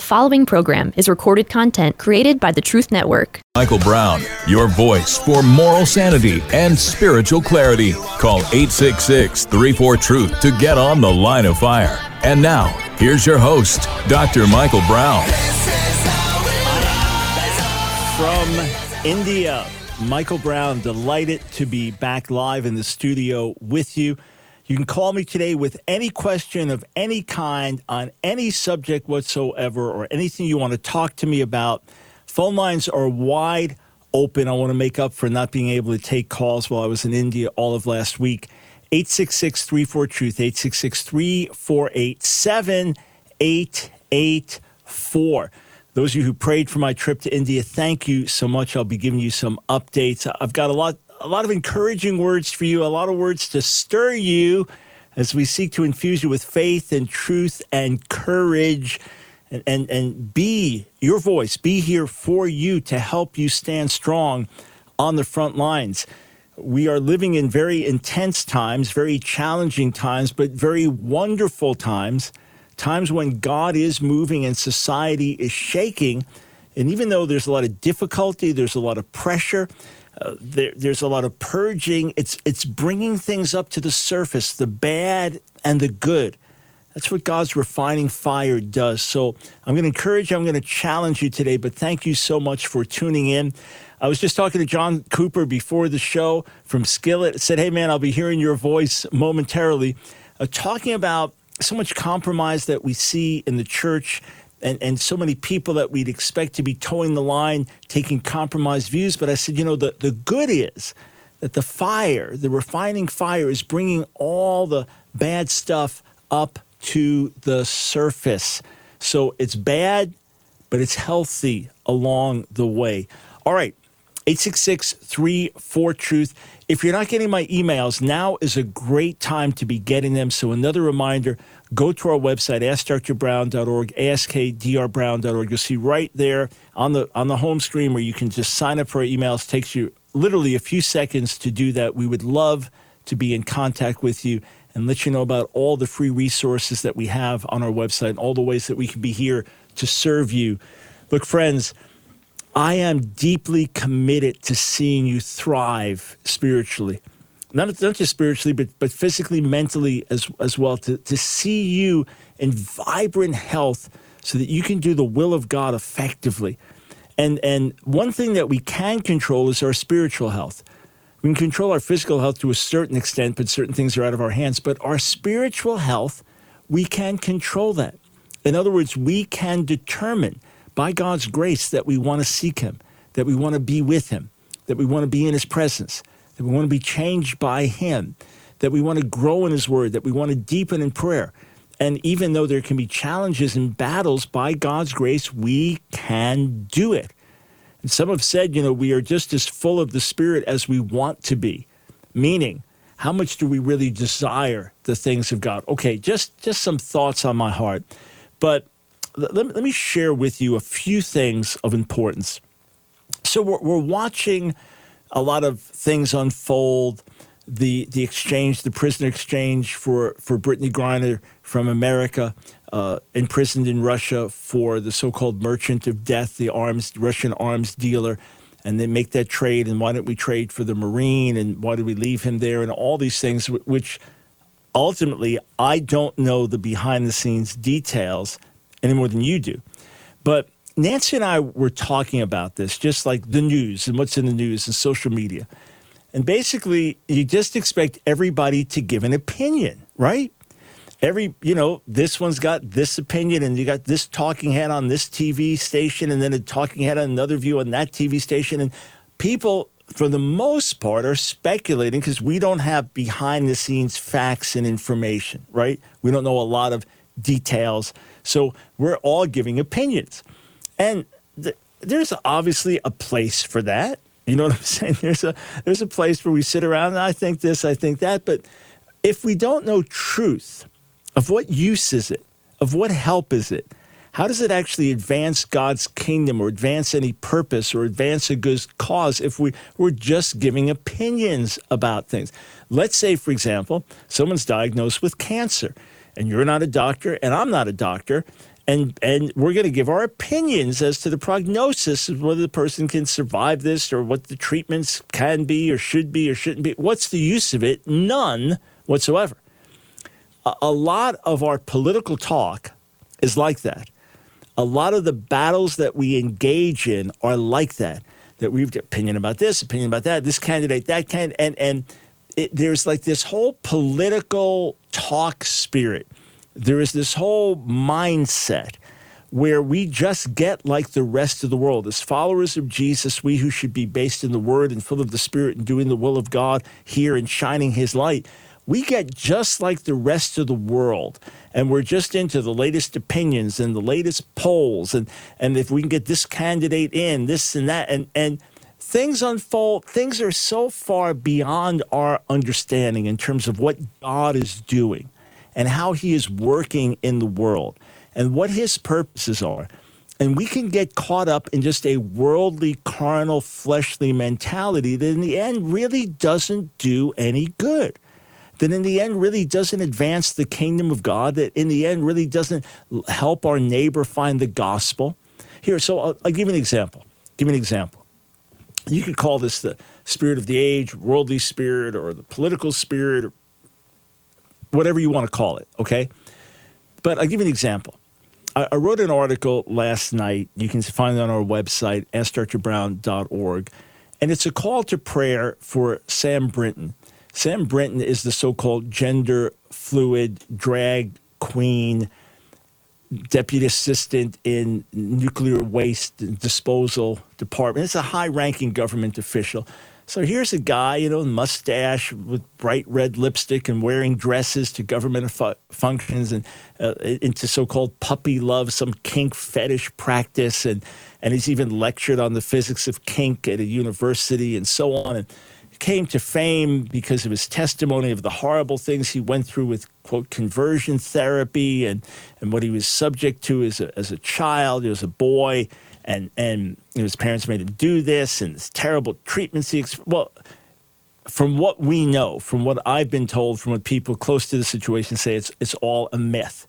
The following program is recorded content created by the Truth Network. Michael Brown, your voice for moral sanity and spiritual clarity. Call 866 34 Truth to get on the line of fire. And now, here's your host, Dr. Michael Brown. From India, Michael Brown, delighted to be back live in the studio with you. You can call me today with any question of any kind on any subject whatsoever or anything you want to talk to me about. Phone lines are wide open. I want to make up for not being able to take calls while I was in India all of last week. 866 34 Truth, 866 348 7884. Those of you who prayed for my trip to India, thank you so much. I'll be giving you some updates. I've got a lot a lot of encouraging words for you, a lot of words to stir you as we seek to infuse you with faith and truth and courage and, and, and be your voice, be here for you to help you stand strong on the front lines. We are living in very intense times, very challenging times, but very wonderful times, times when God is moving and society is shaking. And even though there's a lot of difficulty, there's a lot of pressure, there, there's a lot of purging. It's it's bringing things up to the surface, the bad and the good. That's what God's refining fire does. So I'm going to encourage you. I'm going to challenge you today. But thank you so much for tuning in. I was just talking to John Cooper before the show from Skillet. said, "Hey man, I'll be hearing your voice momentarily, uh, talking about so much compromise that we see in the chur." And, and so many people that we'd expect to be toeing the line, taking compromised views. But I said, you know, the, the good is that the fire, the refining fire, is bringing all the bad stuff up to the surface. So it's bad, but it's healthy along the way. All right, 866 34 Truth. If you're not getting my emails, now is a great time to be getting them. So, another reminder go to our website, askdrbrown.org, askdrbrown.org. You'll see right there on the on the home screen where you can just sign up for our emails. It takes you literally a few seconds to do that. We would love to be in contact with you and let you know about all the free resources that we have on our website and all the ways that we can be here to serve you. Look, friends, I am deeply committed to seeing you thrive spiritually not, not just spiritually, but, but physically, mentally as, as well, to, to see you in vibrant health so that you can do the will of God effectively. And, and one thing that we can control is our spiritual health. We can control our physical health to a certain extent, but certain things are out of our hands. But our spiritual health, we can control that. In other words, we can determine by God's grace that we want to seek Him, that we want to be with Him, that we want to be in His presence, that we want to be changed by Him, that we want to grow in His Word, that we want to deepen in prayer. And even though there can be challenges and battles, by God's grace, we can do it. And some have said, you know, we are just as full of the Spirit as we want to be, meaning, how much do we really desire the things of God? Okay, just, just some thoughts on my heart. But let, let me share with you a few things of importance. So we're, we're watching a lot of things unfold. The the exchange, the prisoner exchange for for Brittney Griner from America, uh, imprisoned in Russia for the so-called merchant of death, the arms Russian arms dealer, and they make that trade. And why don't we trade for the Marine? And why do we leave him there? And all these things, which ultimately I don't know the behind the scenes details any more than you do, but Nancy and I were talking about this, just like the news and what's in the news and social media. And basically, you just expect everybody to give an opinion, right? Every, you know, this one's got this opinion, and you got this talking head on this TV station, and then a talking head on another view on that TV station. And people, for the most part, are speculating because we don't have behind the scenes facts and information, right? We don't know a lot of details. So we're all giving opinions. And th- there's obviously a place for that. You know what I'm saying? There's a there's a place where we sit around and I think this, I think that. But if we don't know truth, of what use is it? Of what help is it? How does it actually advance God's kingdom or advance any purpose or advance a good cause if we, we're just giving opinions about things? Let's say, for example, someone's diagnosed with cancer and you're not a doctor and I'm not a doctor and and we're going to give our opinions as to the prognosis of whether the person can survive this or what the treatments can be or should be or shouldn't be. What's the use of it? None whatsoever. A, a lot of our political talk is like that. A lot of the battles that we engage in are like that. That we've opinion about this, opinion about that, this candidate, that candidate, and and it, there's like this whole political talk spirit there is this whole mindset where we just get like the rest of the world. As followers of Jesus, we who should be based in the Word and full of the Spirit and doing the will of God here and shining His light, we get just like the rest of the world. And we're just into the latest opinions and the latest polls. And, and if we can get this candidate in, this and that. And, and things unfold, things are so far beyond our understanding in terms of what God is doing and how he is working in the world and what his purposes are. And we can get caught up in just a worldly, carnal, fleshly mentality that in the end really doesn't do any good. That in the end really doesn't advance the kingdom of God, that in the end really doesn't help our neighbor find the gospel. Here, so I'll, I'll give you an example. Give me an example. You could call this the spirit of the age, worldly spirit, or the political spirit, or whatever you want to call it, okay? But I'll give you an example. I, I wrote an article last night. You can find it on our website, askdrbrown.org. And it's a call to prayer for Sam Brinton. Sam Brinton is the so called gender fluid drag queen deputy assistant in nuclear waste disposal department. It's a high ranking government official. So here's a guy, you know, mustache with bright red lipstick and wearing dresses to government fu- functions and uh, into so-called puppy love, some kink fetish practice, and and he's even lectured on the physics of kink at a university and so on. And came to fame because of his testimony of the horrible things he went through with quote conversion therapy. And and what he was subject to as a as a child, as a boy and and his parents made him do this and this terrible treatments he well from what we know from what i've been told from what people close to the situation say it's it's all a myth.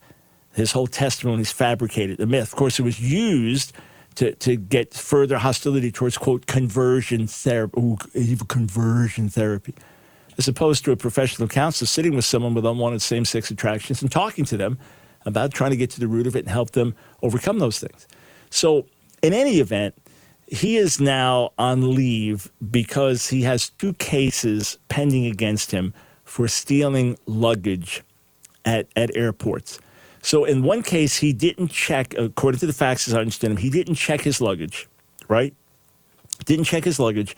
His whole testimony is fabricated a myth. Of course it was used to, to get further hostility towards quote conversion therapy ooh, even conversion therapy. As opposed to a professional counselor sitting with someone with unwanted same-sex attractions and talking to them about trying to get to the root of it and help them overcome those things. So in any event, he is now on leave because he has two cases pending against him for stealing luggage at, at airports. So in one case, he didn't check, according to the facts as I understand him, he didn't check his luggage, right? Didn't check his luggage.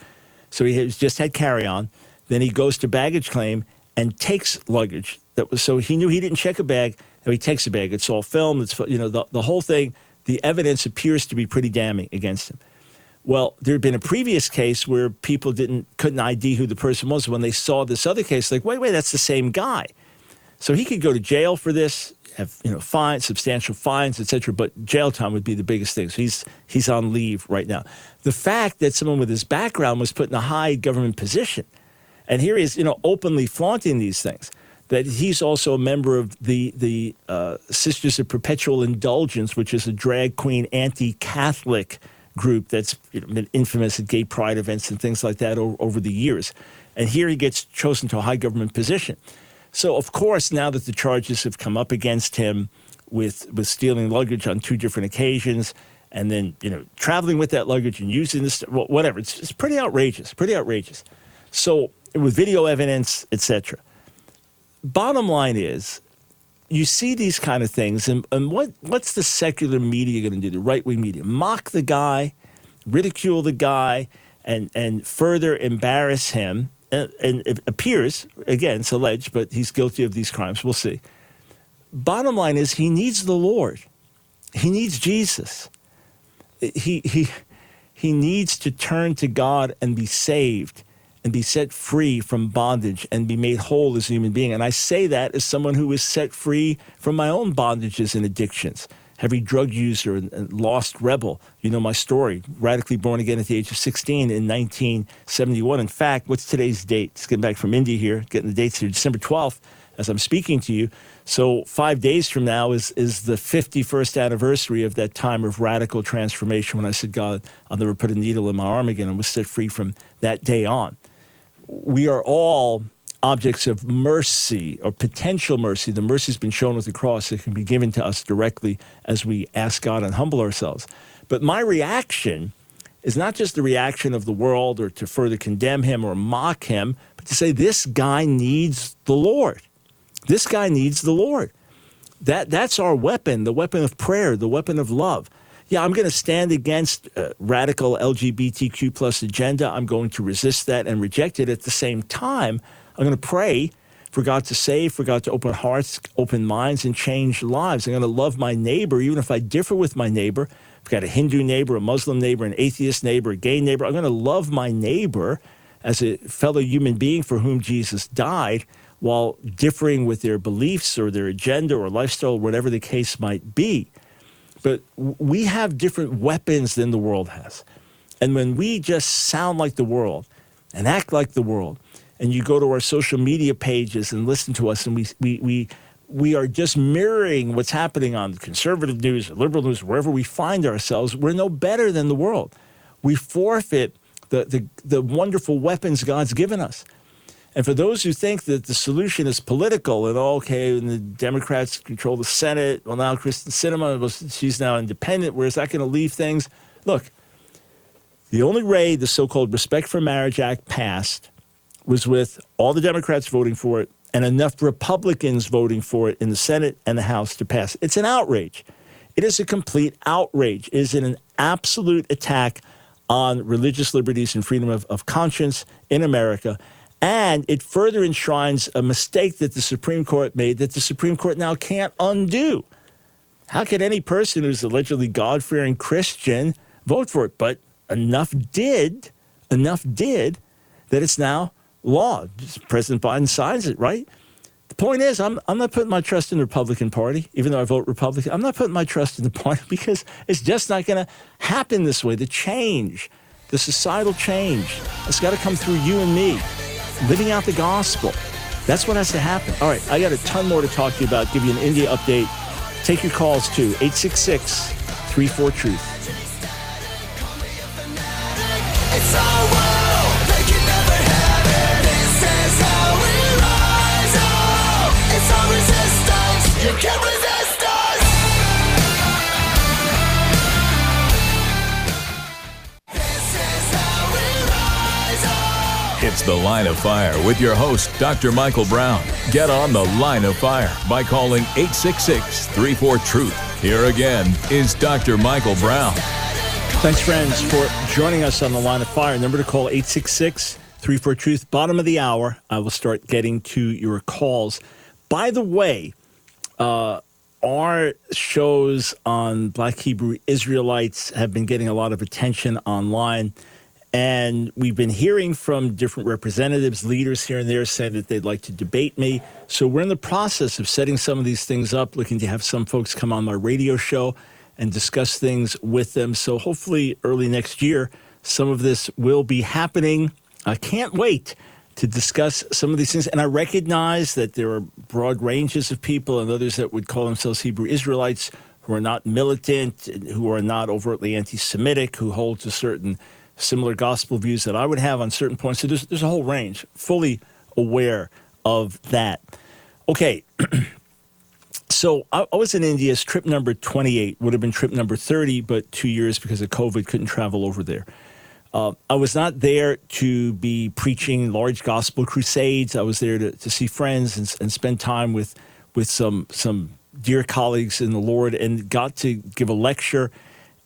So he has just had carry on. Then he goes to baggage claim and takes luggage. That was so he knew he didn't check a bag. So he takes a bag. It's all filmed. It's you know the, the whole thing the evidence appears to be pretty damning against him. Well, there had been a previous case where people didn't couldn't ID who the person was. When they saw this other case, like, wait, wait, that's the same guy. So he could go to jail for this, have you know fines, substantial fines, etc. But jail time would be the biggest thing. So he's he's on leave right now. The fact that someone with his background was put in a high government position, and here he is, you know, openly flaunting these things that he's also a member of the the uh, Sisters of Perpetual Indulgence, which is a drag queen anti-Catholic group that's you know, been infamous at gay pride events and things like that over, over the years. And here he gets chosen to a high government position. So of course, now that the charges have come up against him with with stealing luggage on two different occasions, and then you know traveling with that luggage and using this whatever, it's, it's pretty outrageous, pretty outrageous. So with video evidence, etc bottom line is you see these kind of things, and, and what, what's the secular media going to do, the right wing media? Mock the guy, ridicule the guy, and, and further embarrass him. And, and it appears, again, it's alleged, but he's guilty of these crimes. We'll see. Bottom line is he needs the Lord, he needs Jesus. He, he, he needs to turn to God and be saved and be set free from bondage and be made whole as a human being. And I say that as someone who was set free from my own bondages and addictions. Heavy drug user and lost rebel. You know my story. Radically born again at the age of 16 in 1971. In fact, what's today's date? Just getting back from India here, getting the dates here. December 12th, as I'm speaking to you. So five days from now is is the 51st anniversary of that time of radical transformation when I said, God, I'll never put a needle in my arm again and was set free from that day on. We are all objects of mercy or potential mercy. The mercy has been shown with the cross. It can be given to us directly as we ask God and humble ourselves. But my reaction is not just the reaction of the world or to further condemn him or mock him, but to say, this guy needs the Lord. This guy needs the Lord. That, that's our weapon, the weapon of prayer, the weapon of love. Yeah, I'm going to stand against uh, radical LGBTQ plus agenda. I'm going to resist that and reject it. At the same time, I'm going to pray for God to save, for God to open hearts, open minds, and change lives. I'm going to love my neighbor, even if I differ with my neighbor. I've got a Hindu neighbor, a Muslim neighbor, an atheist neighbor, a gay neighbor. I'm going to love my neighbor as a fellow human being for whom Jesus died while differing with their beliefs or their agenda or lifestyle, whatever the case might be. But we have different weapons than the world has. And when we just sound like the world and act like the world, and you go to our social media pages and listen to us, and we, we, we, we are just mirroring what's happening on conservative news, liberal news, wherever we find ourselves, we're no better than the world. We forfeit the, the, the wonderful weapons God's given us. And for those who think that the solution is political and all, okay, and the Democrats control the Senate, well, now Kyrsten Sinema, well, she's now independent, where's that going to leave things? Look, the only way the so called Respect for Marriage Act passed was with all the Democrats voting for it and enough Republicans voting for it in the Senate and the House to pass. It's an outrage. It is a complete outrage. It is an absolute attack on religious liberties and freedom of, of conscience in America. And it further enshrines a mistake that the Supreme Court made that the Supreme Court now can't undo. How can any person who's allegedly God fearing Christian vote for it? But enough did, enough did that it's now law. President Biden signs it, right? The point is, I'm, I'm not putting my trust in the Republican Party, even though I vote Republican. I'm not putting my trust in the party because it's just not going to happen this way. The change, the societal change, it's got to come through you and me, living out the gospel. That's what has to happen. All right, I got a ton more to talk to you about, give you an India update. Take your calls to 866 34 Truth. It's The Line of Fire with your host, Dr. Michael Brown. Get on The Line of Fire by calling 866 34 Truth. Here again is Dr. Michael Brown. Thanks, friends, for joining us on The Line of Fire. Number to call 866 34 Truth. Bottom of the hour, I will start getting to your calls. By the way, uh, our shows on Black Hebrew Israelites have been getting a lot of attention online. And we've been hearing from different representatives, leaders here and there saying that they'd like to debate me. So we're in the process of setting some of these things up, looking to have some folks come on my radio show and discuss things with them. So hopefully early next year, some of this will be happening. I can't wait to discuss some of these things. And I recognize that there are broad ranges of people and others that would call themselves Hebrew Israelites who are not militant, who are not overtly anti Semitic, who hold to certain similar gospel views that I would have on certain points. So there's, there's a whole range, fully aware of that. Okay. so I, I was in India. Trip number 28, would have been trip number 30, but two years because of COVID, couldn't travel over there. Uh, I was not there to be preaching large gospel crusades. I was there to, to see friends and, and spend time with with some some dear colleagues in the Lord, and got to give a lecture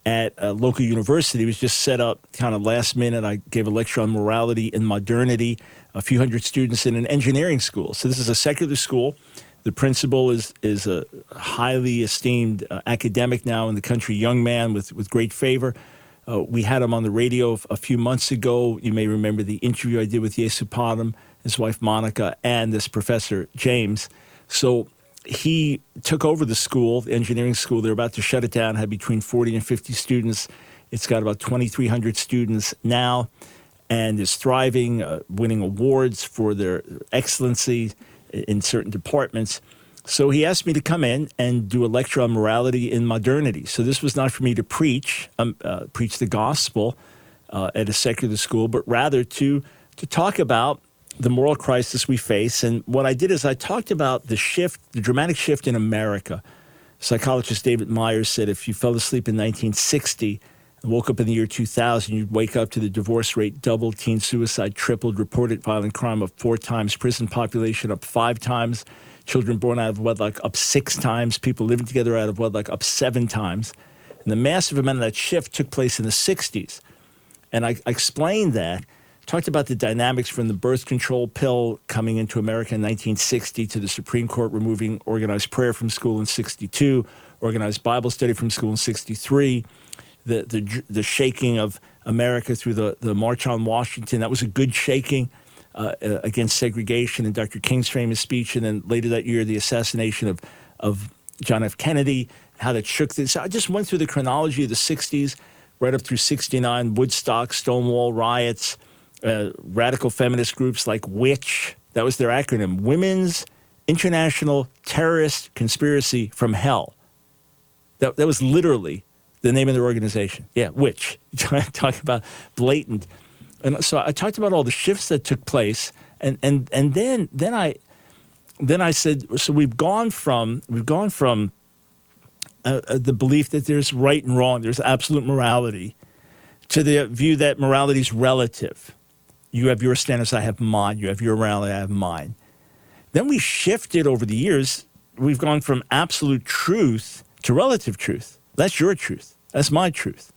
at a local university. It was just set up kind of last minute. I gave a lecture on morality and modernity. A few hundred students in an engineering school. So this is a secular school. The principal is is a highly esteemed uh, academic now in the country, young man with with great favor. Uh, we had him on the radio a few months ago. You may remember the interview I did with Yesu Padam, his wife Monica, and this professor James. So he took over the school, the engineering school. They're about to shut it down. Had between 40 and 50 students. It's got about 2,300 students now, and is thriving, uh, winning awards for their excellency. in certain departments. So he asked me to come in and do a lecture on morality in modernity. So this was not for me to preach, um, uh, preach the gospel uh, at a secular school, but rather to to talk about the moral crisis we face. And what I did is I talked about the shift, the dramatic shift in America. Psychologist David Myers said if you fell asleep in 1960 and woke up in the year 2000, you'd wake up to the divorce rate doubled, teen suicide tripled, reported violent crime up four times, prison population up five times children born out of wedlock up six times, people living together out of wedlock up seven times. And the massive amount of that shift took place in the 60s. And I, I explained that, talked about the dynamics from the birth control pill coming into America in 1960 to the Supreme Court removing organized prayer from school in 62, organized Bible study from school in 63, the, the, the shaking of America through the, the March on Washington. That was a good shaking uh, uh, against segregation and Dr. King's famous speech, and then later that year, the assassination of, of John F. Kennedy, how that shook this. I just went through the chronology of the 60s, right up through 69, Woodstock, Stonewall riots, uh, radical feminist groups like WITCH, that was their acronym, Women's International Terrorist Conspiracy from Hell. That, that was literally the name of their organization. Yeah, which talk about blatant and so I talked about all the shifts that took place, and and and then then I then I said, so we've gone from we've gone from uh, uh, the belief that there's right and wrong, there's absolute morality, to the view that morality is relative. You have your standards, I have mine. You have your morality, I have mine. Then we shifted over the years. We've gone from absolute truth to relative truth. That's your truth. That's my truth.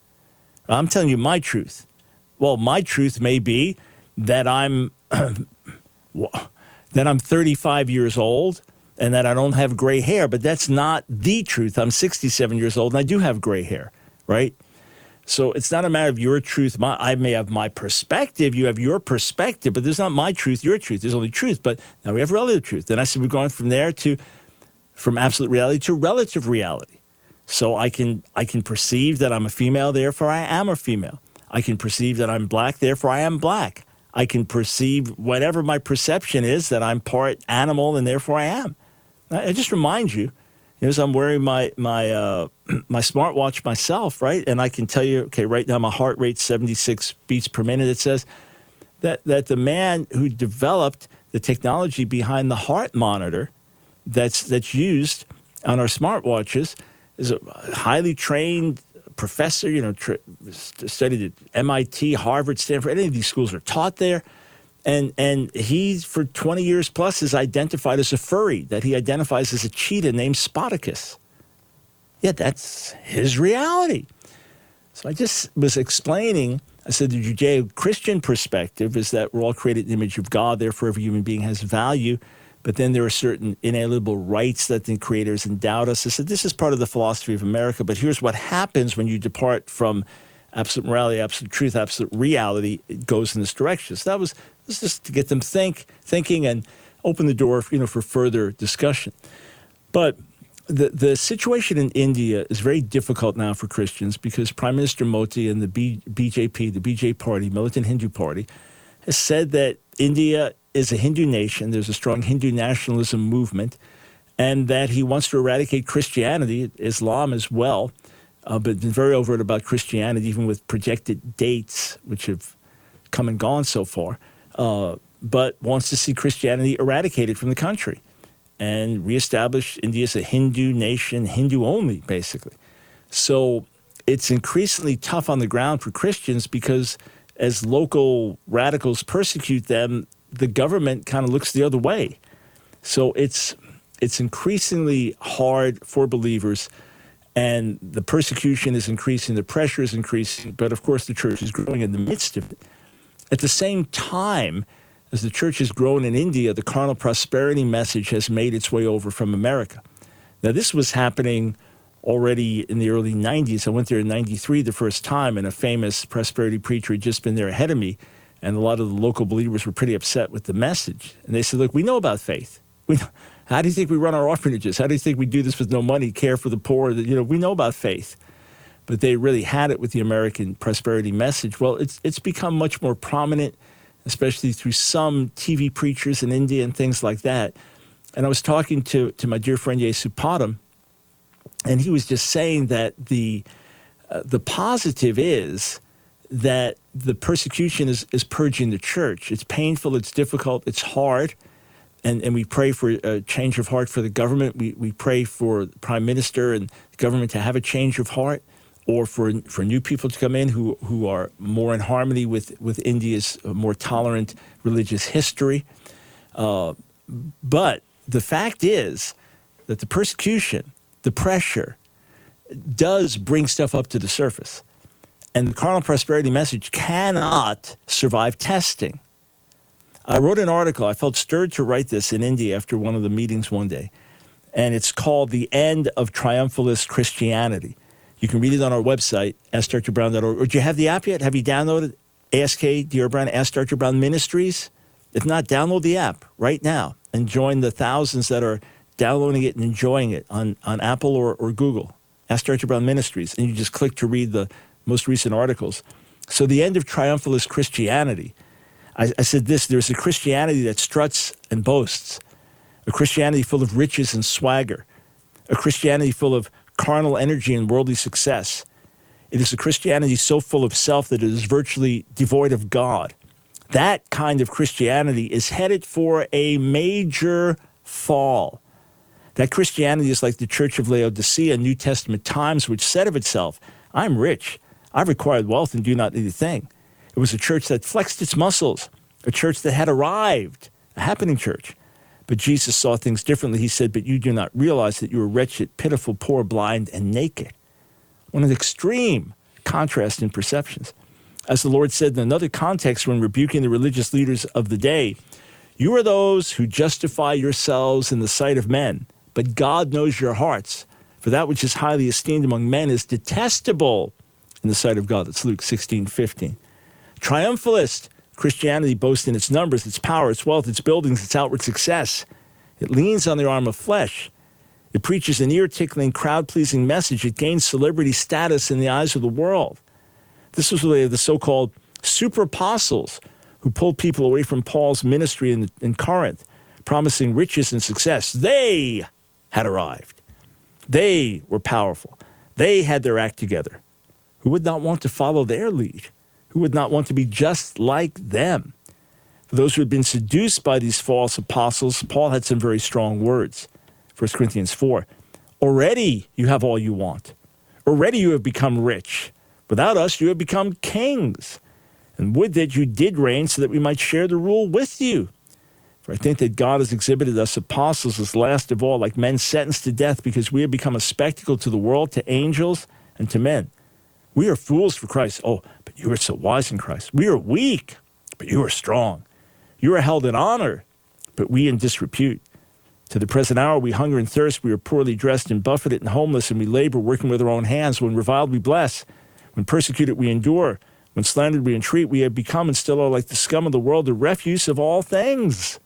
I'm telling you my truth. Well, my truth may be that I'm that I'm 35 years old and that I don't have gray hair, but that's not the truth. I'm 67 years old and I do have gray hair, right? So it's not a matter of your truth. My, I may have my perspective. You have your perspective, but there's not my truth, your truth. There's only truth. But now we have relative truth. And I said we're going from there to from absolute reality to relative reality. So I can I can perceive that I'm a female, therefore I am a female. I can perceive that I'm black, therefore I am black. I can perceive whatever my perception is that I'm part animal and therefore I am. I just remind you, as I'm wearing my my uh, my smartwatch myself, right? And I can tell you, okay, right now my heart rate's 76 beats per minute. It says that that the man who developed the technology behind the heart monitor that's that's used on our smartwatches is a highly trained professor, you know, tr- studied at MIT, Harvard, Stanford. Any of these schools are taught there. And, and he, for 20 years plus, is identified as a furry, that he identifies as a cheetah named Spartacus. Yeah, that's his reality. So I just was explaining, I said the Judeo Christian perspective is that we're all created in the image of God, therefore every human being has value. But then there are certain inalienable rights that the creators endowed us. I said, this is part of the philosophy of America, but here's what happens when you depart from absolute morality, absolute truth, absolute reality. It goes in this direction. So that was, was just to get them think, thinking and open the door, you know, for further discussion. But the, the situation in India is very difficult now for Christians because Prime Minister Modi and the B, BJP, the BJ Party, Militant Hindu Party, has said that India is a Hindu nation. There's a strong Hindu nationalism movement, and that he wants to eradicate Christianity, Islam as well, uh, but been very overt about Christianity, even with projected dates, which have come and gone so far. Uh, but wants to see Christianity eradicated from the country and reestablish India as a Hindu nation, Hindu only, basically. So it's increasingly tough on the ground for Christians because as local radicals persecute them, the government kind of looks the other way. So it's it's increasingly hard for believers, and the persecution is increasing, the pressure is increasing, but of course the church is growing in the midst of it. At the same time, as the church has grown in India, the carnal prosperity message has made its way over from America. Now, this was happening already in the early 90s. I went there in 93 the first time, and a famous prosperity preacher had just been there ahead of me and a lot of the local believers were pretty upset with the message. And they said, "Look, we know about faith. We, how do you think we run our orphanages? How do you think we do this with no money, care for the poor? You know, we know about faith." But they really had it with the American prosperity message. Well, it's it's become much more prominent, especially through some TV preachers in India and things like that. And I was talking to, to my dear friend Yesu Padam, and he was just saying that the, uh, the positive is that the persecution is, is purging the church. It's painful, it's difficult, it's hard. And, and we pray for a change of heart for the government. We, we pray for the prime minister and the government to have a change of heart or for, for new people to come in who, who are more in harmony with, with India's more tolerant religious history. Uh, but the fact is that the persecution, the pressure, does bring stuff up to the surface. And the carnal prosperity message cannot survive testing. I wrote an article. I felt stirred to write this in India after one of the meetings one day. And it's called The End of Triumphalist Christianity. You can read it on our website, askdrbrown.org. Or do you have the app yet? Have you downloaded ASK Dr. Brown, Ask Dr. Brown Ministries? If not, download the app right now and join the thousands that are downloading it and enjoying it on, on Apple or, or Google. Ask Dr. Brown Ministries. And you just click to read the most recent articles. So, the end of triumphalist Christianity. I, I said this there's a Christianity that struts and boasts, a Christianity full of riches and swagger, a Christianity full of carnal energy and worldly success. It is a Christianity so full of self that it is virtually devoid of God. That kind of Christianity is headed for a major fall. That Christianity is like the Church of Laodicea, New Testament times, which said of itself, I'm rich, I've acquired wealth and do not need a thing. It was a church that flexed its muscles, a church that had arrived, a happening church. But Jesus saw things differently. He said, But you do not realize that you are wretched, pitiful, poor, blind, and naked. One the extreme contrast in perceptions. As the Lord said in another context when rebuking the religious leaders of the day, you are those who justify yourselves in the sight of men, but God knows your hearts. For that which is highly esteemed among men is detestable in the sight of God. That's Luke 16, 15. Triumphalist Christianity boasts in its numbers, its power, its wealth, its buildings, its outward success. It leans on the arm of flesh. It preaches an ear tickling, crowd pleasing message. It gains celebrity status in the eyes of the world. This was the, the so called super apostles who pulled people away from Paul's ministry in, in Corinth, promising riches and success. They had arrived. They were powerful. They had their act together. Who would not want to follow their lead? Who would not want to be just like them. For those who had been seduced by these false apostles, Paul had some very strong words. 1 Corinthians 4 Already you have all you want. Already you have become rich. Without us, you have become kings. And would that you did reign so that we might share the rule with you. For I think that God has exhibited us apostles as last of all, like men sentenced to death, because we have become a spectacle to the world, to angels, and to men. We are fools for Christ. Oh, you are so wise in Christ. We are weak, but you are strong. You are held in honor, but we in disrepute. To the present hour, we hunger and thirst. We are poorly dressed and buffeted and homeless, and we labor, working with our own hands. When reviled, we bless. When persecuted, we endure. When slandered, we entreat. We have become and still are like the scum of the world, the refuse of all things.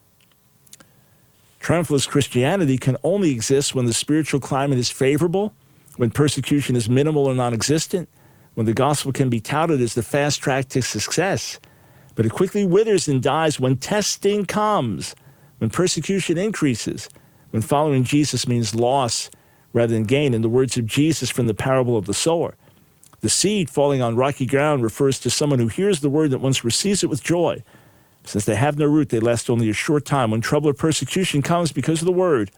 Triumphalist Christianity can only exist when the spiritual climate is favorable, when persecution is minimal or non existent, when the gospel can be touted as the fast track to success. But it quickly withers and dies when testing comes, when persecution increases, when following Jesus means loss rather than gain. In the words of Jesus from the parable of the sower, the seed falling on rocky ground refers to someone who hears the word that once receives it with joy. Since they have no root, they last only a short time. When trouble or persecution comes because of the word,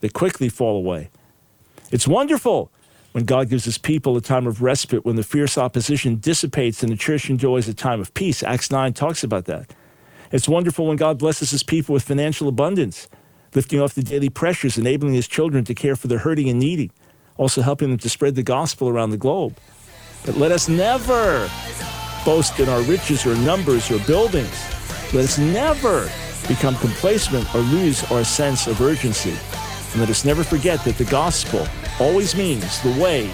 they quickly fall away. It's wonderful when God gives his people a time of respite, when the fierce opposition dissipates and the church enjoys a time of peace. Acts 9 talks about that. It's wonderful when God blesses his people with financial abundance, lifting off the daily pressures, enabling his children to care for the hurting and needy, also helping them to spread the gospel around the globe. But let us never boast in our riches or numbers or buildings. Let us never become complacent or lose our sense of urgency. And let us never forget that the gospel always means the way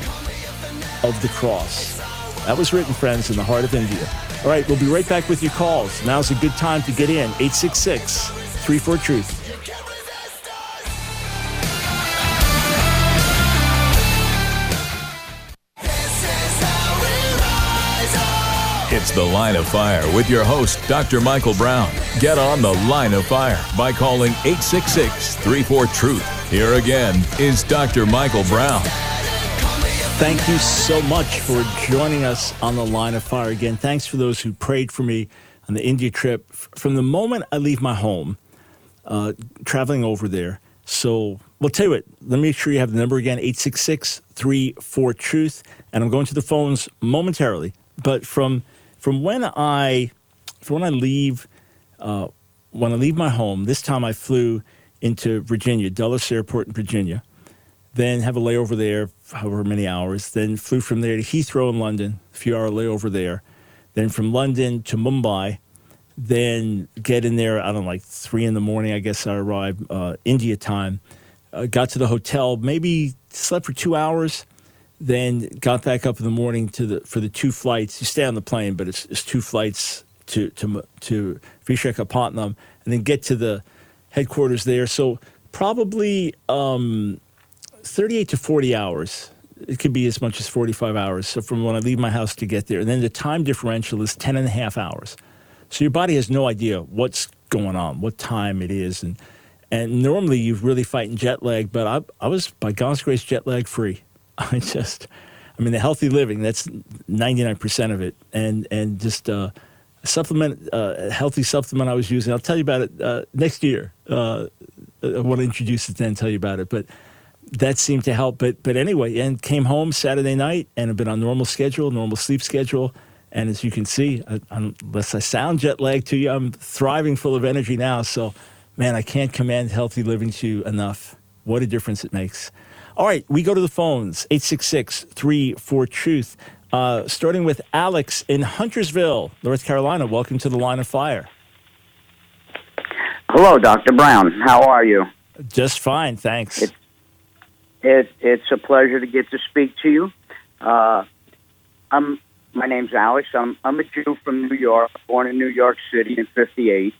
of the cross. That was written, friends, in the heart of India. All right, we'll be right back with your calls. Now's a good time to get in 866 34 Truth. It's The Line of Fire with your host, Dr. Michael Brown. Get on The Line of Fire by calling 866 34 Truth. Here again is Dr. Michael Brown. Thank you so much for joining us on The Line of Fire. Again, thanks for those who prayed for me on the India trip. From the moment I leave my home, uh, traveling over there, so we'll tell you what, let me make sure you have the number again 866 34 Truth. And I'm going to the phones momentarily. But from from when I from when I leave uh, when I leave my home, this time I flew into Virginia, Dulles Airport in Virginia, then have a layover there, however many hours, then flew from there to Heathrow in London, a few hour layover there, then from London to Mumbai, then get in there, I don't know, like three in the morning, I guess I arrived, uh, India time, uh, got to the hotel, maybe slept for two hours, then got back up in the morning to the for the two flights. You stay on the plane, but it's, it's two flights to to to Vishakhapatnam, and then get to the headquarters there. So probably um, 38 to 40 hours. It could be as much as 45 hours. So from when I leave my house to get there, and then the time differential is 10 and a half hours. So your body has no idea what's going on, what time it is, and and normally you're really fighting jet lag, but I I was by God's grace jet lag free. I just, I mean, the healthy living, that's 99% of it. And, and just uh, a supplement, uh, healthy supplement I was using. I'll tell you about it uh, next year. Uh, I want to introduce it then and tell you about it. But that seemed to help. But, but anyway, and came home Saturday night and have been on normal schedule, normal sleep schedule. And as you can see, I, unless I sound jet lagged to you, I'm thriving full of energy now. So, man, I can't command healthy living to you enough. What a difference it makes. All right, we go to the phones 866 34 Truth. Uh, starting with Alex in Huntersville, North Carolina. Welcome to the line of fire. Hello, Dr. Brown. How are you? Just fine, thanks. It, it, it's a pleasure to get to speak to you. Uh, I'm, my name's Alex. I'm, I'm a Jew from New York, born in New York City in 58.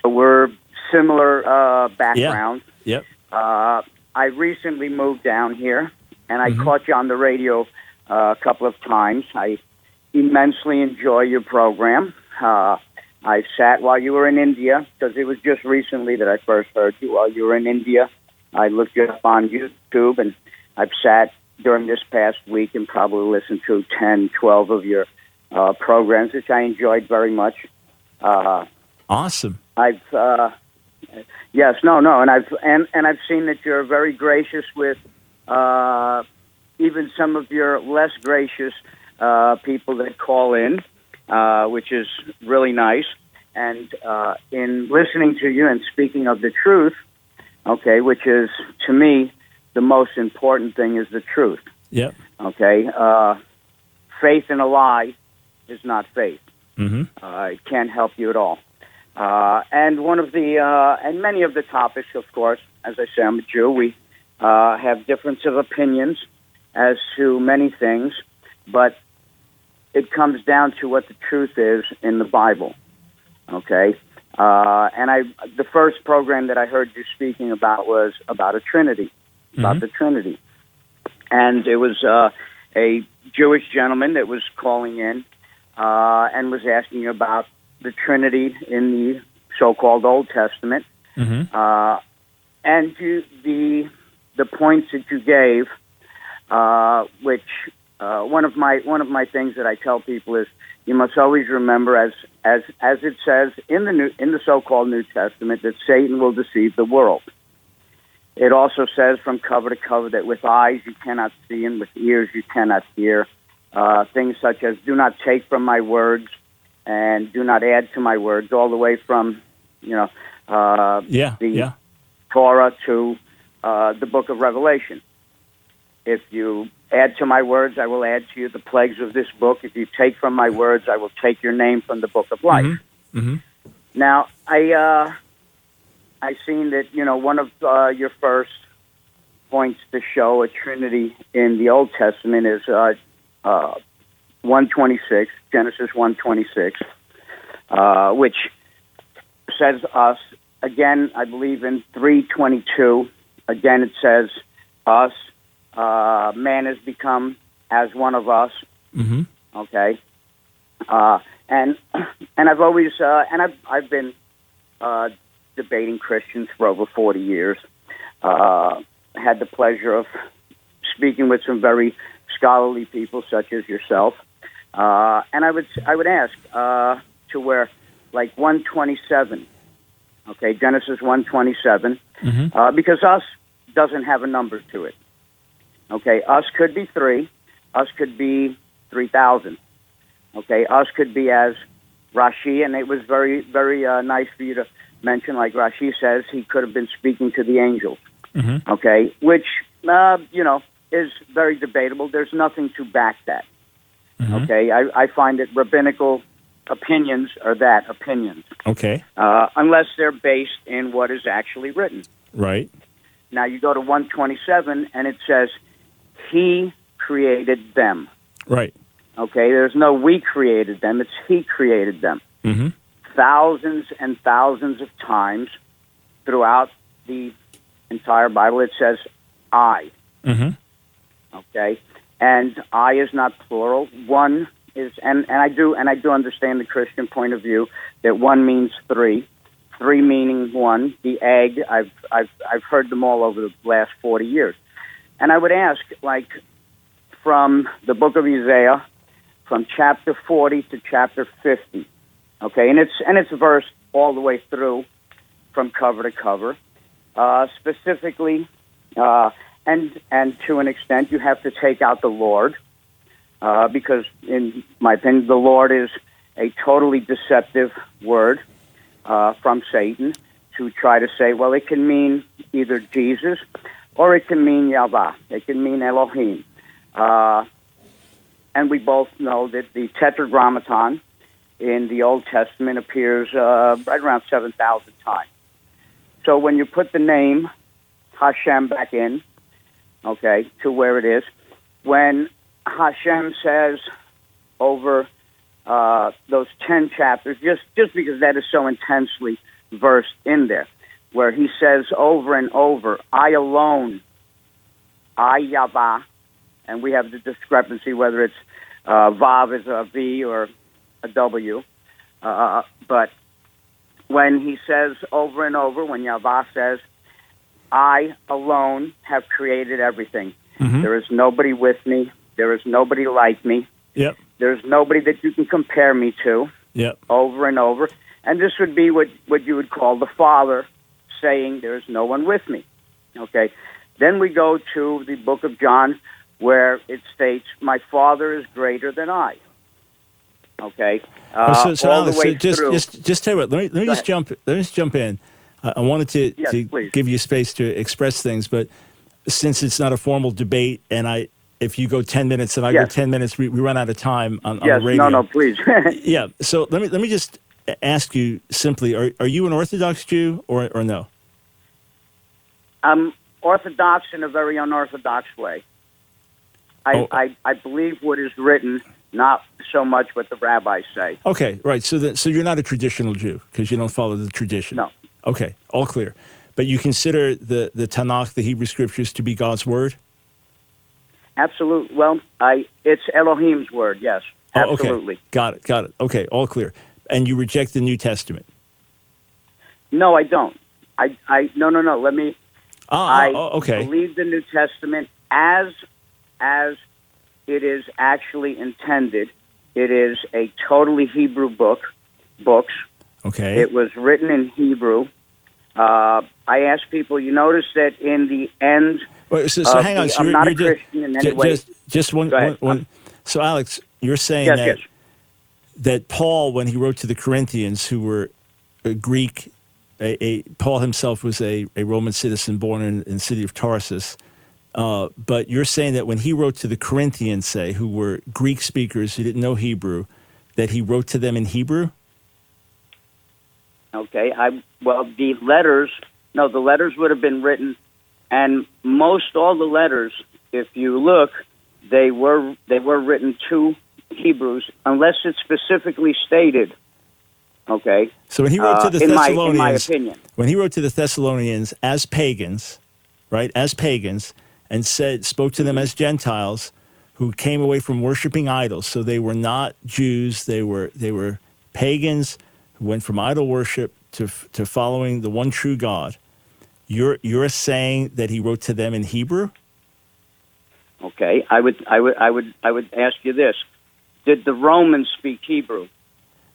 So we're similar uh, backgrounds. Yeah. Yep. Uh, I recently moved down here, and I mm-hmm. caught you on the radio uh, a couple of times. I immensely enjoy your program. Uh, I sat while you were in India because it was just recently that I first heard you while you were in India. I looked you up on YouTube, and I've sat during this past week and probably listened to 10, 12 of your uh, programs, which I enjoyed very much. Uh, awesome. I've uh, Yes, no, no, and I've and and I've seen that you're very gracious with uh, even some of your less gracious uh, people that call in, uh, which is really nice. And uh, in listening to you and speaking of the truth, okay, which is to me the most important thing is the truth. Yeah. Okay. Uh, faith in a lie is not faith. Mm-hmm. Uh, it can't help you at all. Uh, and one of the, uh, and many of the topics, of course, as I say, I'm a Jew. We uh, have difference of opinions as to many things, but it comes down to what the truth is in the Bible. Okay, uh, and I, the first program that I heard you speaking about was about a Trinity, about mm-hmm. the Trinity, and it was uh, a Jewish gentleman that was calling in uh, and was asking about the Trinity in the so-called Old Testament, mm-hmm. uh, and you, the the points that you gave, uh, which uh, one of my one of my things that I tell people is you must always remember, as as as it says in the new in the so-called New Testament, that Satan will deceive the world. It also says from cover to cover that with eyes you cannot see and with ears you cannot hear. Uh, things such as "Do not take from my words," and do not add to my words, all the way from, you know, uh, yeah, the yeah. Torah to uh, the book of Revelation. If you add to my words, I will add to you the plagues of this book. If you take from my words, I will take your name from the book of life. Mm-hmm. Mm-hmm. Now, I uh, I seen that you know one of uh, your first points to show a Trinity in the Old Testament is uh, uh, 126, Genesis 126, uh, which says us again. I believe in 322. Again, it says us. Uh, man has become as one of us. Mm-hmm. Okay, Uh, and and I've always uh, and I've I've been uh, debating Christians for over forty years. Uh, had the pleasure of speaking with some very scholarly people, such as yourself. Uh, and I would I would ask uh, to where like one twenty seven, okay, Genesis one twenty seven, uh, because us doesn't have a number to it. Okay, us could be three, us could be three thousand. Okay, us could be as Rashi, and it was very very uh, nice for you to mention, like Rashi says, he could have been speaking to the angels. Okay, which uh, you know is very debatable. There's nothing to back that. Okay, I, I find that rabbinical opinions are that opinions, Okay. uh, unless they're based in what is actually written. Right. Now you go to 127 and it says, He created them. Right. Okay, there's no we created them, it's He created them. Mm-hmm. Thousands and thousands of times throughout the entire Bible it says, I. Mm-hmm. Okay, and I is not plural. One is, and, and I do, and I do understand the Christian point of view that one means three, three meaning one. The egg, I've I've I've heard them all over the last forty years, and I would ask, like, from the book of Isaiah, from chapter forty to chapter fifty, okay, and it's and it's versed all the way through, from cover to cover, uh, specifically. Uh, and and to an extent, you have to take out the Lord, uh, because in my opinion, the Lord is a totally deceptive word uh, from Satan to try to say, well, it can mean either Jesus or it can mean Yahweh. It can mean Elohim. Uh, and we both know that the Tetragrammaton in the Old Testament appears uh, right around 7,000 times. So when you put the name Hashem back in, okay, to where it is. When Hashem says over uh, those 10 chapters, just, just because that is so intensely versed in there, where he says over and over, I alone, I Yahweh, and we have the discrepancy whether it's uh, Vav is a V or a W. Uh, but when he says over and over, when Yahweh says, I alone have created everything. There is nobody with me. There is nobody like me. Yep. There's nobody that you can compare me to Yep. over and over. And this would be what, what you would call the Father saying, There's no one with me. Okay. Then we go to the book of John where it states, My Father is greater than I. Okay. Uh, Oh, so, so all Alex, the way so just, through. just just tell you what. Let me let me Go just ahead. jump. Let me just jump in. I, I wanted to, Yes, to please. give you space to express things, but since it's not a formal debate, and I, if you go ten minutes and I go ten minutes, we, we run out of time on, yes, on the radio. no, no, please. Yeah. So let me let me just ask you simply: Are are you an Orthodox Jew or or no? I'm orthodox in a very unorthodox way. I, Oh. I, I believe what is written, not so much what the rabbis say. Okay, right. So that so you're not a traditional Jew because you don't follow the tradition. No. Okay, all clear. But you consider the the Tanakh, the Hebrew Scriptures, to be God's word. Absolutely. Well, I it's Elohim's word. Yes, Oh, okay. absolutely. Got it. Got it. Okay, all clear. And you reject the New Testament. No, I don't. I, I no, no, no. Let me. Ah, I oh, okay. believe the New Testament as as it is actually intended. It is a totally Hebrew book. Books. Okay. It was written in Hebrew. Uh, I ask people. You notice that in the end. So, so hang on. the- So I'm not a just, Christian in any way. Just, just one, one- one- So, Alex, you're saying Yes, that yes. that Paul, when he wrote to the Corinthians, who were a Greek, a, a Paul himself was a, a Roman citizen born in, in the city of Tarsus. Uh, but you're saying that when he wrote to the Corinthians, say, who were Greek speakers who didn't know Hebrew, that he wrote to them in Hebrew? Okay. I well, the letters. No, the letters would have been written, and most all the letters, if you look, they were they were written to Hebrews, unless it's specifically stated. Okay. So when he wrote Uh, to the in my- in Thessalonians, my opinion. when he wrote to the Thessalonians as pagans, right, as pagans, and said spoke to them as Gentiles who came away from worshiping idols. So they were not Jews; they were they were pagans went from idol worship to to following the one true God. You're you're saying that he wrote to them in Hebrew. Okay, I would I would I would I would ask you this: Did the Romans speak Hebrew?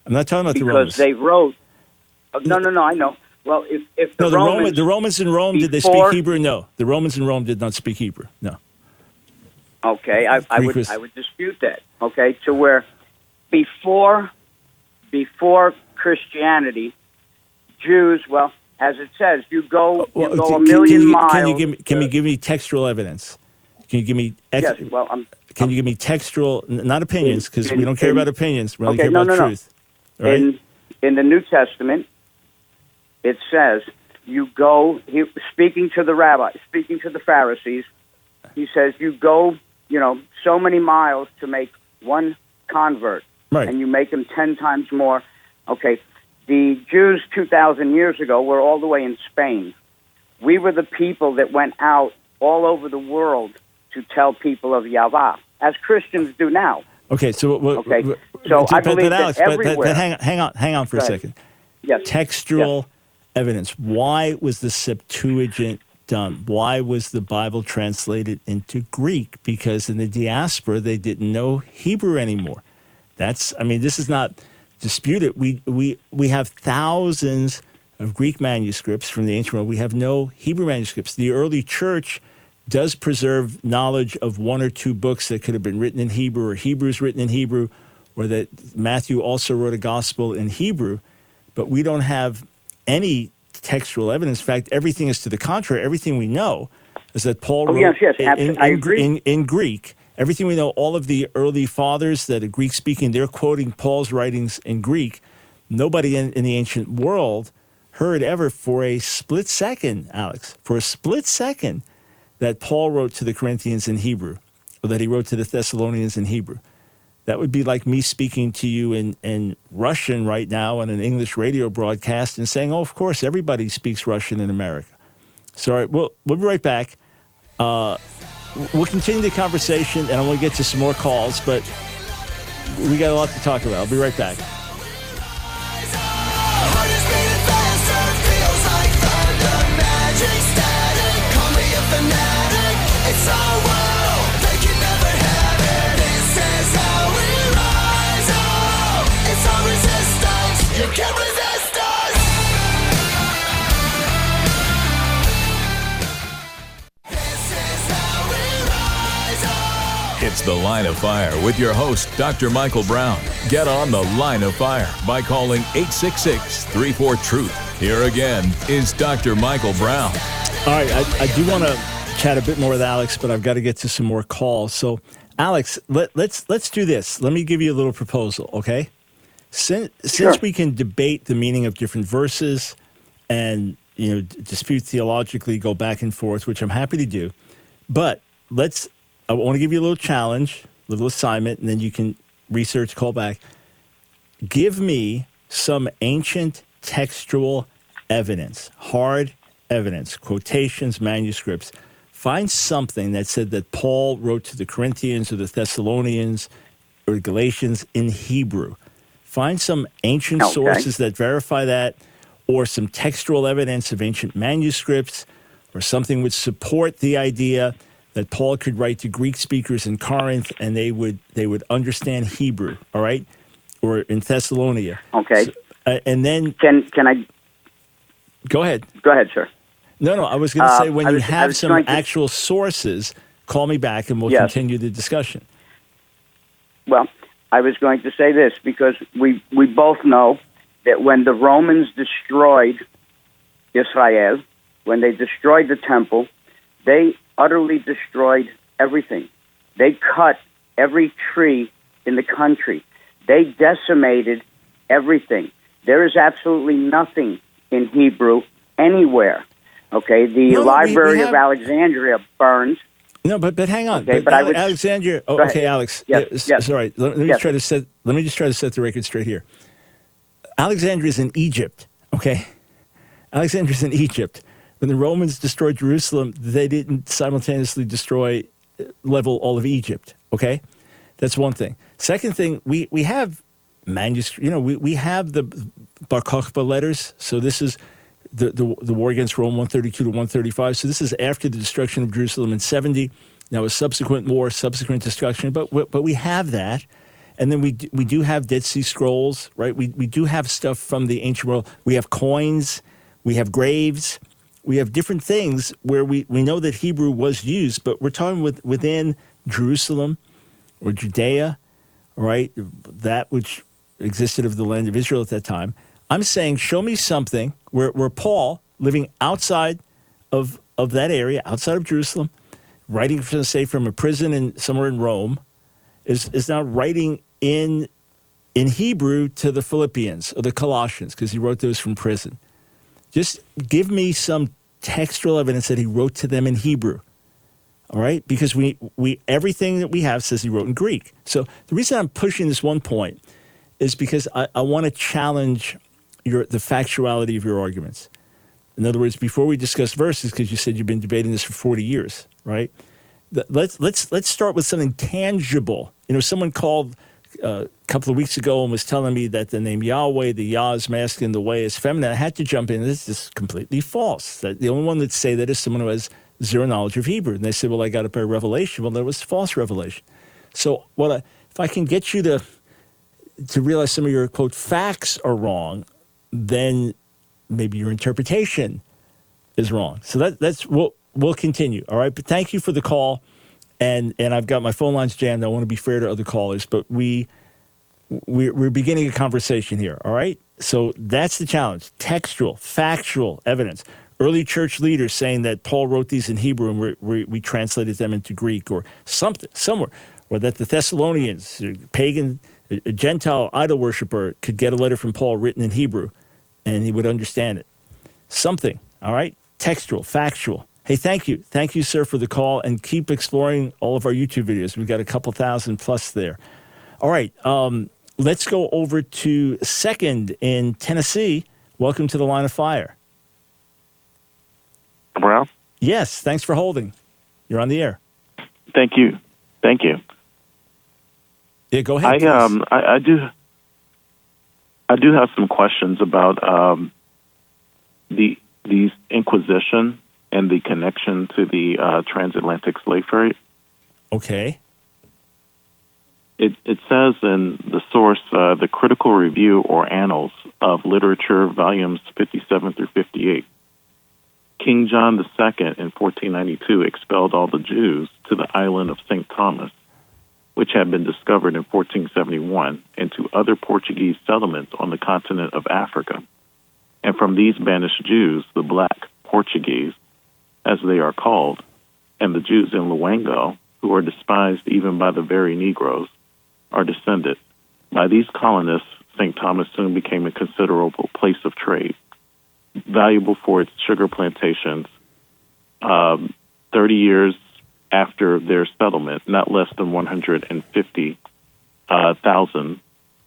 I'm not talking about because the Romans. they wrote. Oh, no, no, no. I know. Well, if if the, no, the Romans, Roman, the Romans in Rome did they speak Hebrew? No, the Romans in Rome did not speak Hebrew. No. Okay, I, I would I would dispute that. Okay, to where before before Christianity, Jews. Well, as it says, you go oh, you Well, go a can- million can you, miles. Can you give me? Can you give me textual evidence? Can you give me? Ex- Yes. Well, I'm Can you give me textual, not opinions, because we don't care in- about opinions. We only Okay, care no, about no, no. truth. All right? in in the New Testament. It says you go. He, speaking to the rabbi, speaking to the Pharisees, he says you go. You know, so many miles to make one convert, Right. and you make them ten times more. Okay, the Jews two thousand years ago were all the way in Spain. We were the people that went out all over the world to tell people of Yahweh, as Christians do now. Okay, so what? Okay, so I believe but that Alex, but, but, everywhere- hang on, hang on, hang on for a second. Yes. Textual evidence. Why was the Septuagint done? Why was the Bible translated into Greek? Because in the diaspora they didn't know Hebrew anymore. That's. I mean, this is not disputed. We we we have thousands of Greek manuscripts from the ancient world. We have no Hebrew manuscripts. The early church does preserve knowledge of one or two books that could have been written in Hebrew or Hebrews written in Hebrew, or that Matthew also wrote a gospel in Hebrew, but we don't have any textual evidence. In fact, everything is to the contrary. Everything we know is that Paul Oh, wrote yes, yes, in, in, in- in Greek. Everything we know, all of the early fathers that are Greek speaking, they're quoting Paul's writings in Greek. Nobody in, in the ancient world heard ever for a split second, Alex, for a split second, that Paul wrote to the Corinthians in Hebrew, or that he wrote to the Thessalonians in Hebrew. That would be like me speaking to you in, in Russian right now on an English radio broadcast and saying, oh, of course, everybody speaks Russian in America. Sorry, we'll, we'll be right back. Uh, we'll continue the conversation, and I want to get to some more calls, but we got a lot to talk about. I'll be right back. Line of Fire with your host, Dr. Michael Brown. Get on The Line of Fire by calling 866 34 Truth. Here again is Dr. Michael Brown. All right, I, I do want to chat a bit more with Alex, but I've got to get to some more calls. So, Alex, let, let's let's do this. Let me give you a little proposal, okay? Since Sure. since we can debate the meaning of different verses and you know d- dispute theologically, go back and forth, which I'm happy to do, but let's. I want to give you a little challenge, a little assignment, and then you can research, call back. Give me some ancient textual evidence, hard evidence, quotations, manuscripts. Find something that said that Paul wrote to the Corinthians or the Thessalonians or Galatians in Hebrew. Find some ancient Okay. sources that verify that, or some textual evidence of ancient manuscripts, or something would support the idea that Paul could write to Greek speakers in Corinth and they would they would understand Hebrew. All right, or in Thessalonica. Okay. So- uh, and then Can can I go ahead. go ahead, sir? No, no, I was going to Uh, say when I you have some to- actual sources, call me back and we'll Yes. continue the discussion. Well, I was going to say this because we we both know that when the Romans destroyed Israel, when they destroyed the temple, they utterly destroyed everything. They cut every tree in the country. They decimated everything. There is absolutely nothing in Hebrew anywhere. Okay, the No, no, we- Library we of Alexandria burned. No, but but hang on. Okay, but I would- Alexandria. Oh, okay, Alex. Yes, Yeah, s- yes. Sorry. Let, let me Yes. try to set. Let me just try to set the record straight here. Alexandria is in Egypt. Okay, Alexandria is in Egypt. When the Romans destroyed Jerusalem, they didn't simultaneously destroy uh, level all of Egypt. Okay, that's one thing. Second thing, we we have manuscript. You know, we, we have the Bar Kokhba letters. So this is the, the the war against Rome, one thirty two to one thirty five. So this is after the destruction of Jerusalem in seventy. Now a subsequent war, subsequent destruction, but but we have that. And then we do, we do have Dead Sea Scrolls, right? We we do have stuff from the ancient world. We have coins, we have graves, we have different things where we, we know that Hebrew was used, but we're talking with, within Jerusalem or Judea, right? That which existed of the land of Israel at that time. I'm saying, show me something where, where Paul, living outside of, of that area, outside of Jerusalem, writing, from, say, from a prison in somewhere in Rome, is, is now writing in, in Hebrew to the Philippians or the Colossians, because he wrote those from prison. Just give me some textual evidence that he wrote to them in Hebrew. All right, because we we everything that we have says he wrote in Greek. So the reason I'm pushing this one point is because I, I want to challenge your the factuality of your arguments. In other words, before we discuss verses, because you said you've been debating this for 40 years, right? Let's let's let's start with something tangible. You know, someone called a couple of weeks ago and was telling me that the name Yahweh, the Yah is masculine, the way is feminine. I had to jump in. This is completely false. That the only one that say that is someone who has zero knowledge of Hebrew. And they said, "Well, I got it by revelation." Well, that was false revelation. So, what I, if I can get you to to realize some of your quote facts are wrong, then maybe your interpretation is wrong. So that that's we'll we'll continue. All right. But thank you for the call. And and I've got my phone lines jammed. I want to be fair to other callers, but we we're, we're beginning a conversation here. All right. So that's the challenge: textual, factual evidence. Early church leaders saying that Paul wrote these in Hebrew and we, we, we translated them into Greek or something somewhere, or that the Thessalonians, a pagan, a a Gentile idol worshiper, could get a letter from Paul written in Hebrew, and he would understand it something, all right? Textual, factual. Hey, thank you. Thank you, sir, for the call and keep exploring all of our YouTube videos. We've got a couple thousand plus there. All right, um, let's go over to second in Tennessee. Welcome to the line of fire. Brown? Yes, thanks for holding. You're on the air. Thank you. Thank you. Yeah, go ahead. I um I, I do I do have some questions about um the the Inquisition and the connection to the uh, transatlantic slave trade. okay. It it says in the source uh, the Critical Review or Annals of Literature, volumes fifty seven through fifty eight. King John II in 1492 expelled all the Jews to the island of St. Thomas, which had been discovered in 1471, and to other Portuguese settlements on the continent of Africa. And from these banished Jews, the black Portuguese, as they are called, and the Jews in Loango, who are despised even by the very Negroes, are descended. By these colonists, St. Thomas soon became a considerable place of trade valuable for its sugar plantations. Um, 30 years after their settlement, not less than 150,000 uh,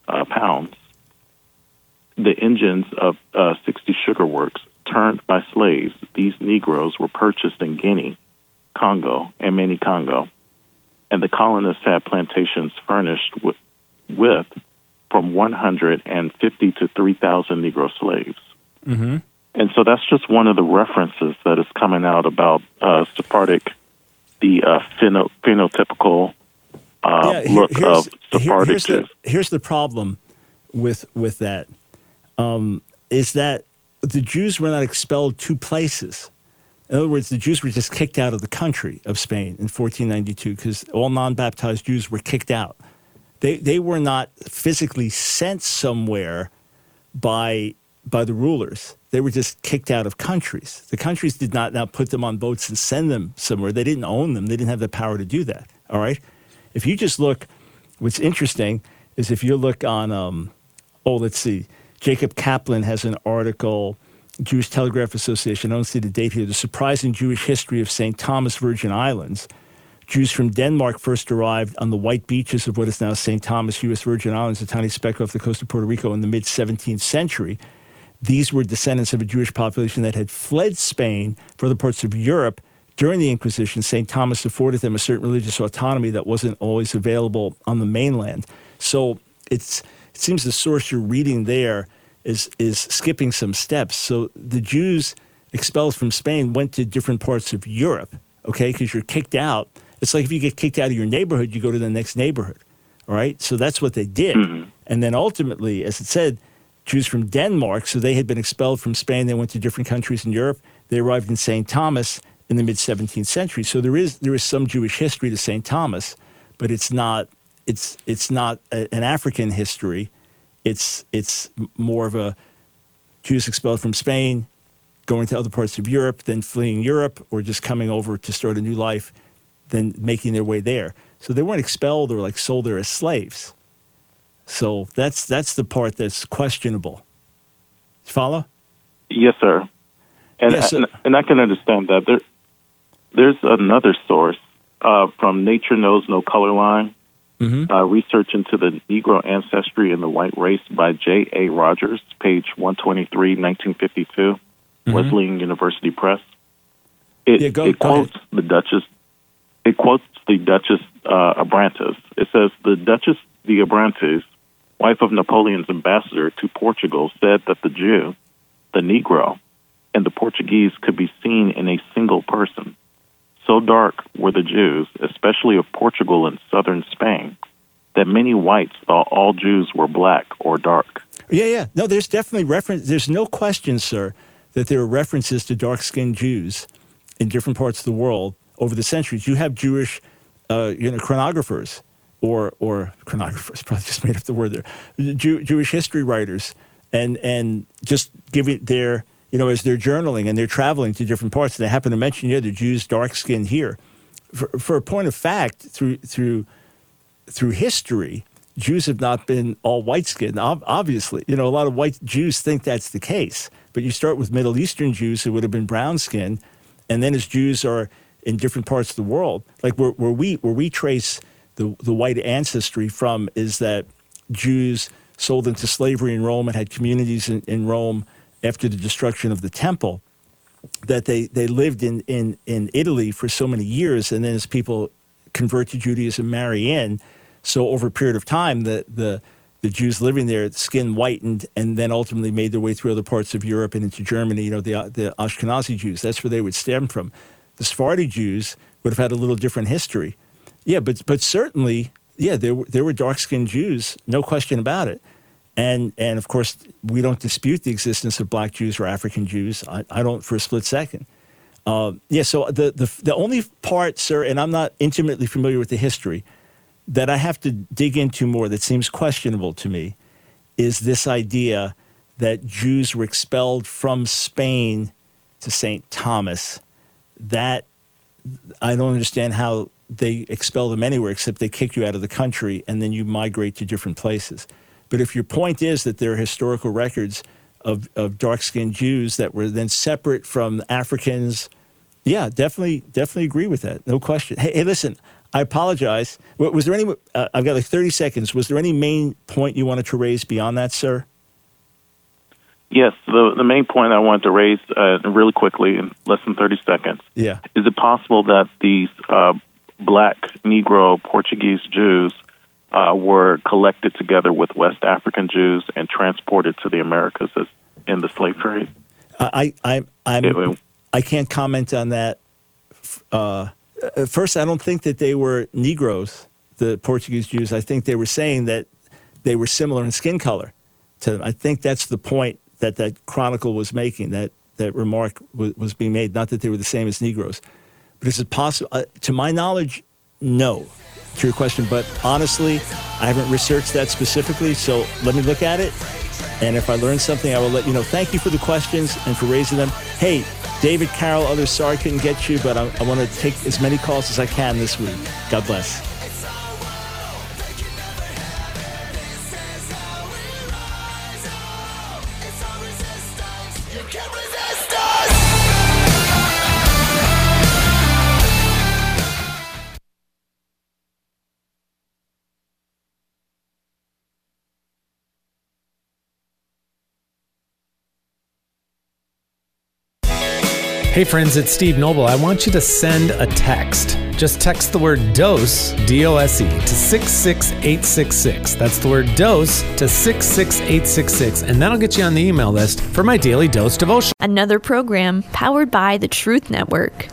uh, pounds, the engines of uh, 60 sugar works turned by slaves, these Negroes were purchased in Guinea, Congo, and Manicongo. And the colonists had plantations furnished with, with from 150 to 3,000 Negro slaves. And so that's just one of the references that is coming out about uh, Sephardic, the uh, pheno- phenotypical uh, Yeah, here- look of here- Sephardic here's, the, here's the problem with with that um, is that the Jews were not expelled to places. In other words, the Jews were just kicked out of the country of Spain in 1492 because all non-baptized Jews were kicked out. They they were not physically sent somewhere by by the rulers. They were just kicked out of countries. The countries did not now put them on boats and send them somewhere. They didn't own them. They didn't have the power to do that. All right. If you just look, what's interesting is if you look on, um, oh, let's see, Jacob Kaplan has an article, Jewish Telegraph Association. I don't see the date here. The surprising Jewish history of St. Thomas Virgin Islands. Jews from Denmark first arrived on the white beaches of what is now St. Thomas, U.S. Virgin Islands, a tiny speck off the coast of Puerto Rico in the mid 17th century. These were descendants of a Jewish population that had fled Spain for other parts of Europe during the Inquisition, St. Thomas afforded them a certain religious autonomy that wasn't always available on the mainland. So it's, it seems the source you're reading there is, is skipping some steps. So the Jews expelled from Spain went to different parts of Europe, okay, because you're kicked out. It's like if you get kicked out of your neighborhood, you go to the next neighborhood, all right? So that's what they did. Mm-hmm. And then ultimately, as it said, Jews from Denmark, so they had been expelled from Spain. They went to different countries in Europe. They arrived in St. Thomas in the mid 17th century. So there is there is some Jewish history to St. Thomas, but it's not it's it's not a, an African history. It's it's more of a Jews expelled from Spain, going to other parts of Europe, then fleeing Europe, or just coming over to start a new life, then making their way there. So they weren't expelled or like sold there as slaves. So that's that's the part that's questionable. Follow? Yes, sir. And, Yeah, so- and and I can understand that. There, there's another source uh, from Nature Knows No Color Line, Mm-hmm. uh, research into the Negro ancestry and the white race by J. A. Rogers, page 123, 1952, Wesleyan University Press. It, Mm-hmm. Yeah, go- it go ahead. quotes the Duchess. It quotes the Duchess uh, Abrantes. It says the Duchess de Abrantes, wife of Napoleon's ambassador to Portugal, said that the Jew, the Negro, and the Portuguese could be seen in a single person. So dark were the Jews, especially of Portugal and southern Spain, that many whites thought all Jews were black or dark. Yeah, yeah. No, there's definitely reference. There's no question, sir, that there are references to dark-skinned Jews in different parts of the world over the centuries. You have Jewish, uh, you know, chronographers or or chronographers. Probably just made up the word there. Jew, Jewish history writers, and and just give it their, you know, as they're journaling and they're traveling to different parts. And they happen to mention, yeah, the Jews dark-skinned here. For, for a point of fact, through through through history, Jews have not been all white skinned, obviously. You know, a lot of white Jews think that's the case. But you start with Middle Eastern Jews who would have been brown skinned. And then as Jews are in different parts of the world, like where, where, we, where we trace the, the white ancestry from is that Jews sold into slavery in Rome and had communities in, in Rome after the destruction of the temple that they, they lived in, in, in Italy for so many years, and then as people convert to Judaism, marry in, so over a period of time, the, the, the Jews living there, skin whitened, and then ultimately made their way through other parts of Europe and into Germany. You know, the, the Ashkenazi Jews, that's where they would stem from. The Sephardi Jews would have had a little different history. Yeah, but, but certainly, yeah, there, were- there were dark skinned Jews, no question about it. And, and of course, we don't dispute the existence of black Jews or African Jews. I, I don't for a split second. Uh, yeah, so the, the, the only part, sir, and I'm not intimately familiar with the history, that I have to dig into more that seems questionable to me is this idea that Jews were expelled from Spain to St. Thomas. That I don't understand how they expel them anywhere except they kick you out of the country and then you migrate to different places. But if your point is that there are historical records of, of dark skinned Jews that were then separate from Africans, yeah, definitely, definitely agree with that. No question. Hey, hey listen, I apologize. Was there any, uh, I've got like 30 seconds. Was there any main point you wanted to raise beyond that, sir? Yes, the, the main point I wanted to raise uh, really quickly in less than 30 seconds Yeah. is it possible that these uh, black Negro Portuguese Jews uh, were collected together with West African Jews and transported to the Americas as, in the slave trade? I, I, I'm, I can't comment on that. Uh, first, I don't think that they were Negroes, the Portuguese Jews. I think they were saying that they were similar in skin color to them. I think that's the point that that chronicle was making, that, that remark was, was being made, not that they were the same as Negroes. But is it possible? Uh, to my knowledge, no, to your question. But honestly, I haven't researched that specifically, so let me look at it. And if I learn something, I will let you know. Thank you for the questions and for raising them. Hey, David, Carroll, others, sorry I couldn't get you, but I, I want to take as many calls as I can this week. God bless. Hey friends, it's Steve Noble. I want you to send a text. Just text the word dose, D O S E, to 66866. That's the word dose to 66866, and that'll get you on the email list for my daily dose devotion. Another program powered by the Truth Network.